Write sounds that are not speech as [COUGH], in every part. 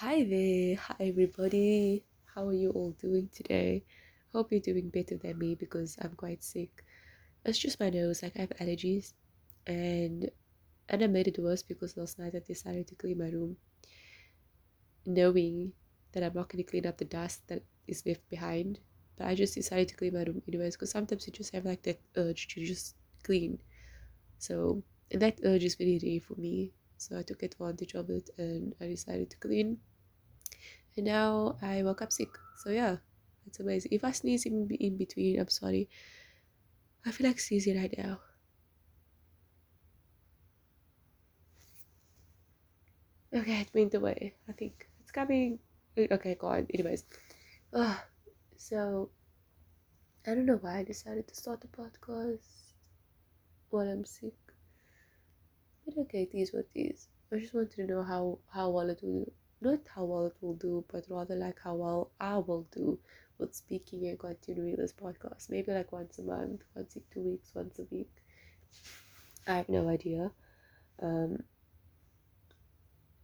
Hi there, hi everybody. How are you all doing today? Hope you're doing better than me because I'm quite sick. It's just my nose, like I have allergies, and and I made it worse because last night I decided to clean my room, knowing that I'm not going to clean up the dust that is left behind. But I just decided to clean my room anyways because sometimes you just have like that urge to just clean. So and that urge is very rare for me. So I took advantage of it and I decided to clean. And now I woke up sick. So yeah, it's amazing. If I sneeze in, in between, I'm sorry. I feel like sneezing right now. Okay, it went away. I think it's coming. Okay, gone. Anyways, uh, so I don't know why I decided to start the podcast while I'm sick. Okay, it is what it is. I just wanted to know how how well it will do. not how well it will do, but rather like how well I will do with speaking and continuing this podcast. Maybe like once a month, once in two weeks, once a week. I have no idea. Um,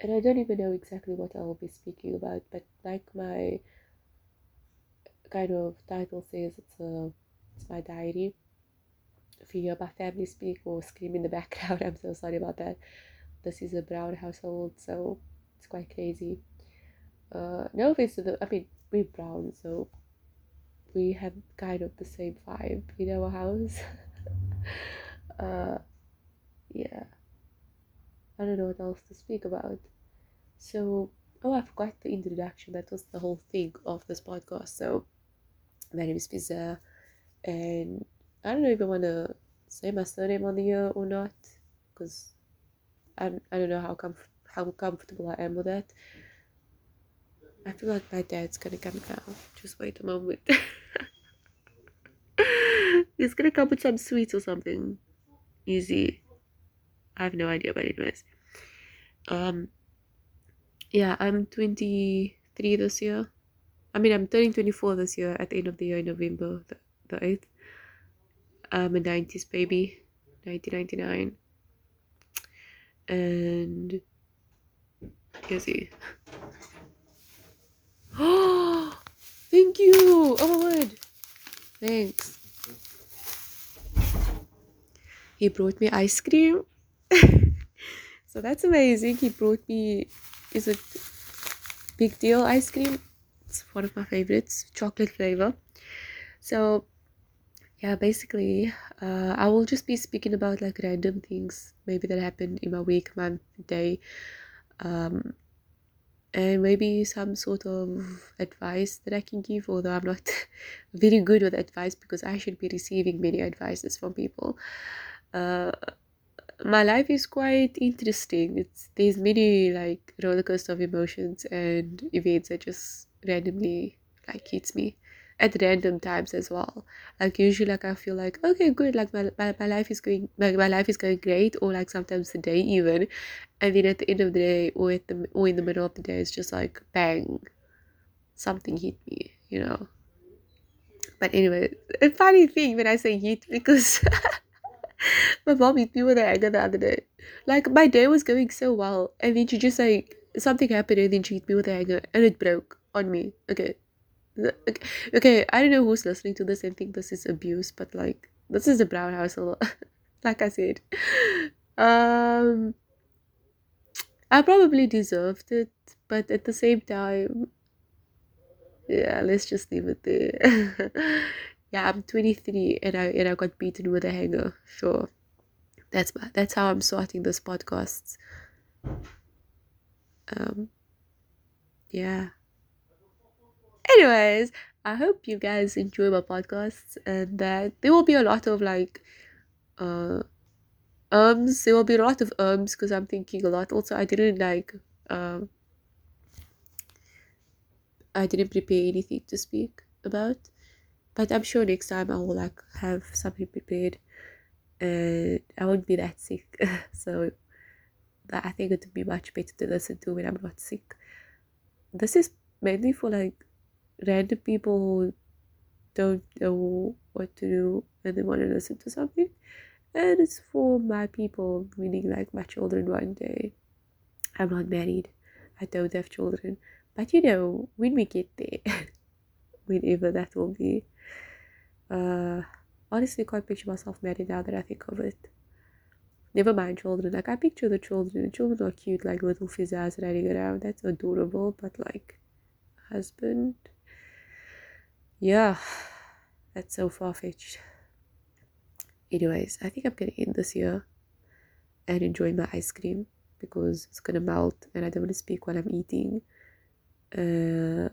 and I don't even know exactly what I will be speaking about, but like my kind of title says, it's a it's my diary. If you hear my family speak or scream in the background, [LAUGHS] I'm so sorry about that. This is a brown household, so it's quite crazy. Uh, no offense to the, I mean, we're brown, so we have kind of the same vibe in our house. [LAUGHS] uh, yeah. I don't know what else to speak about. So, oh, I forgot the introduction. That was the whole thing of this podcast. So, my name is Fizza, and I don't know if I want to say my surname on the air or not, because I, I don't know how comf- how comfortable I am with that. I feel like my dad's gonna come now. Just wait a moment. [LAUGHS] He's gonna come with some sweets or something. Easy. I have no idea, but anyways. Um yeah, I'm 23 this year. I mean, I'm turning 24 this year at the end of the year in November, the, the 8th. I'm a 90s baby, 1999. And, you see. Oh, thank you. Oh my word. Thanks. He brought me ice cream. [LAUGHS] so that's amazing. He brought me, is it Big Deal ice cream? It's one of my favorites, chocolate flavor. So, yeah, basically, uh, I will just be speaking about like random things maybe that happened in my week, month, day. Um, and maybe some sort of advice that I can give, although I'm not [LAUGHS] very good with advice because I should be receiving many advices from people. Uh, my life is quite interesting. It's there's many like rollercoaster of emotions and events that just randomly like hits me at random times as well. Like usually like I feel like okay good like my, my, my life is going like my life is going great or like sometimes the day even and then at the end of the day or at the or in the middle of the day it's just like bang something hit me, you know. But anyway, a funny thing when I say hit [LAUGHS] because [LAUGHS] my mom hit me with an anger the other day. Like my day was going so well and then she just like something happened and then she hit me with anger and it broke on me. Okay. Okay, I don't know who's listening to this and think this is abuse, but like this is a brown household. [LAUGHS] like I said. Um I probably deserved it, but at the same time yeah, let's just leave it there. [LAUGHS] yeah, I'm 23 and I and I got beaten with a hanger. Sure. That's that's how I'm sorting this podcast. Um yeah. Anyways, I hope you guys enjoy my podcasts and that there will be a lot of like uh ums there will be a lot of ums because I'm thinking a lot. Also I didn't like um I didn't prepare anything to speak about. But I'm sure next time I will like have something prepared and I won't be that sick. [LAUGHS] so I think it would be much better to listen to when I'm not sick. This is mainly for like random people who don't know what to do and they want to listen to something. And it's for my people, meaning like my children one day. I'm not married. I don't have children. But you know, when we get there, [LAUGHS] whenever that will be, uh, honestly, can't picture myself married now that I think of it. Never mind children. Like I picture the children. The children are cute, like little fizzas running around. That's adorable. But like, husband, yeah, that's so far fetched. Anyways, I think I'm gonna end this here and enjoy my ice cream because it's gonna melt and I don't want to speak while I'm eating. Uh,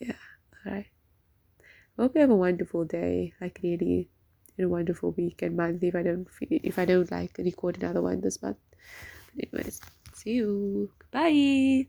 yeah, alright. Hope you have a wonderful day, like really, in a wonderful week and month. If I don't, if I don't like record another one this month. But anyways, see you. Bye.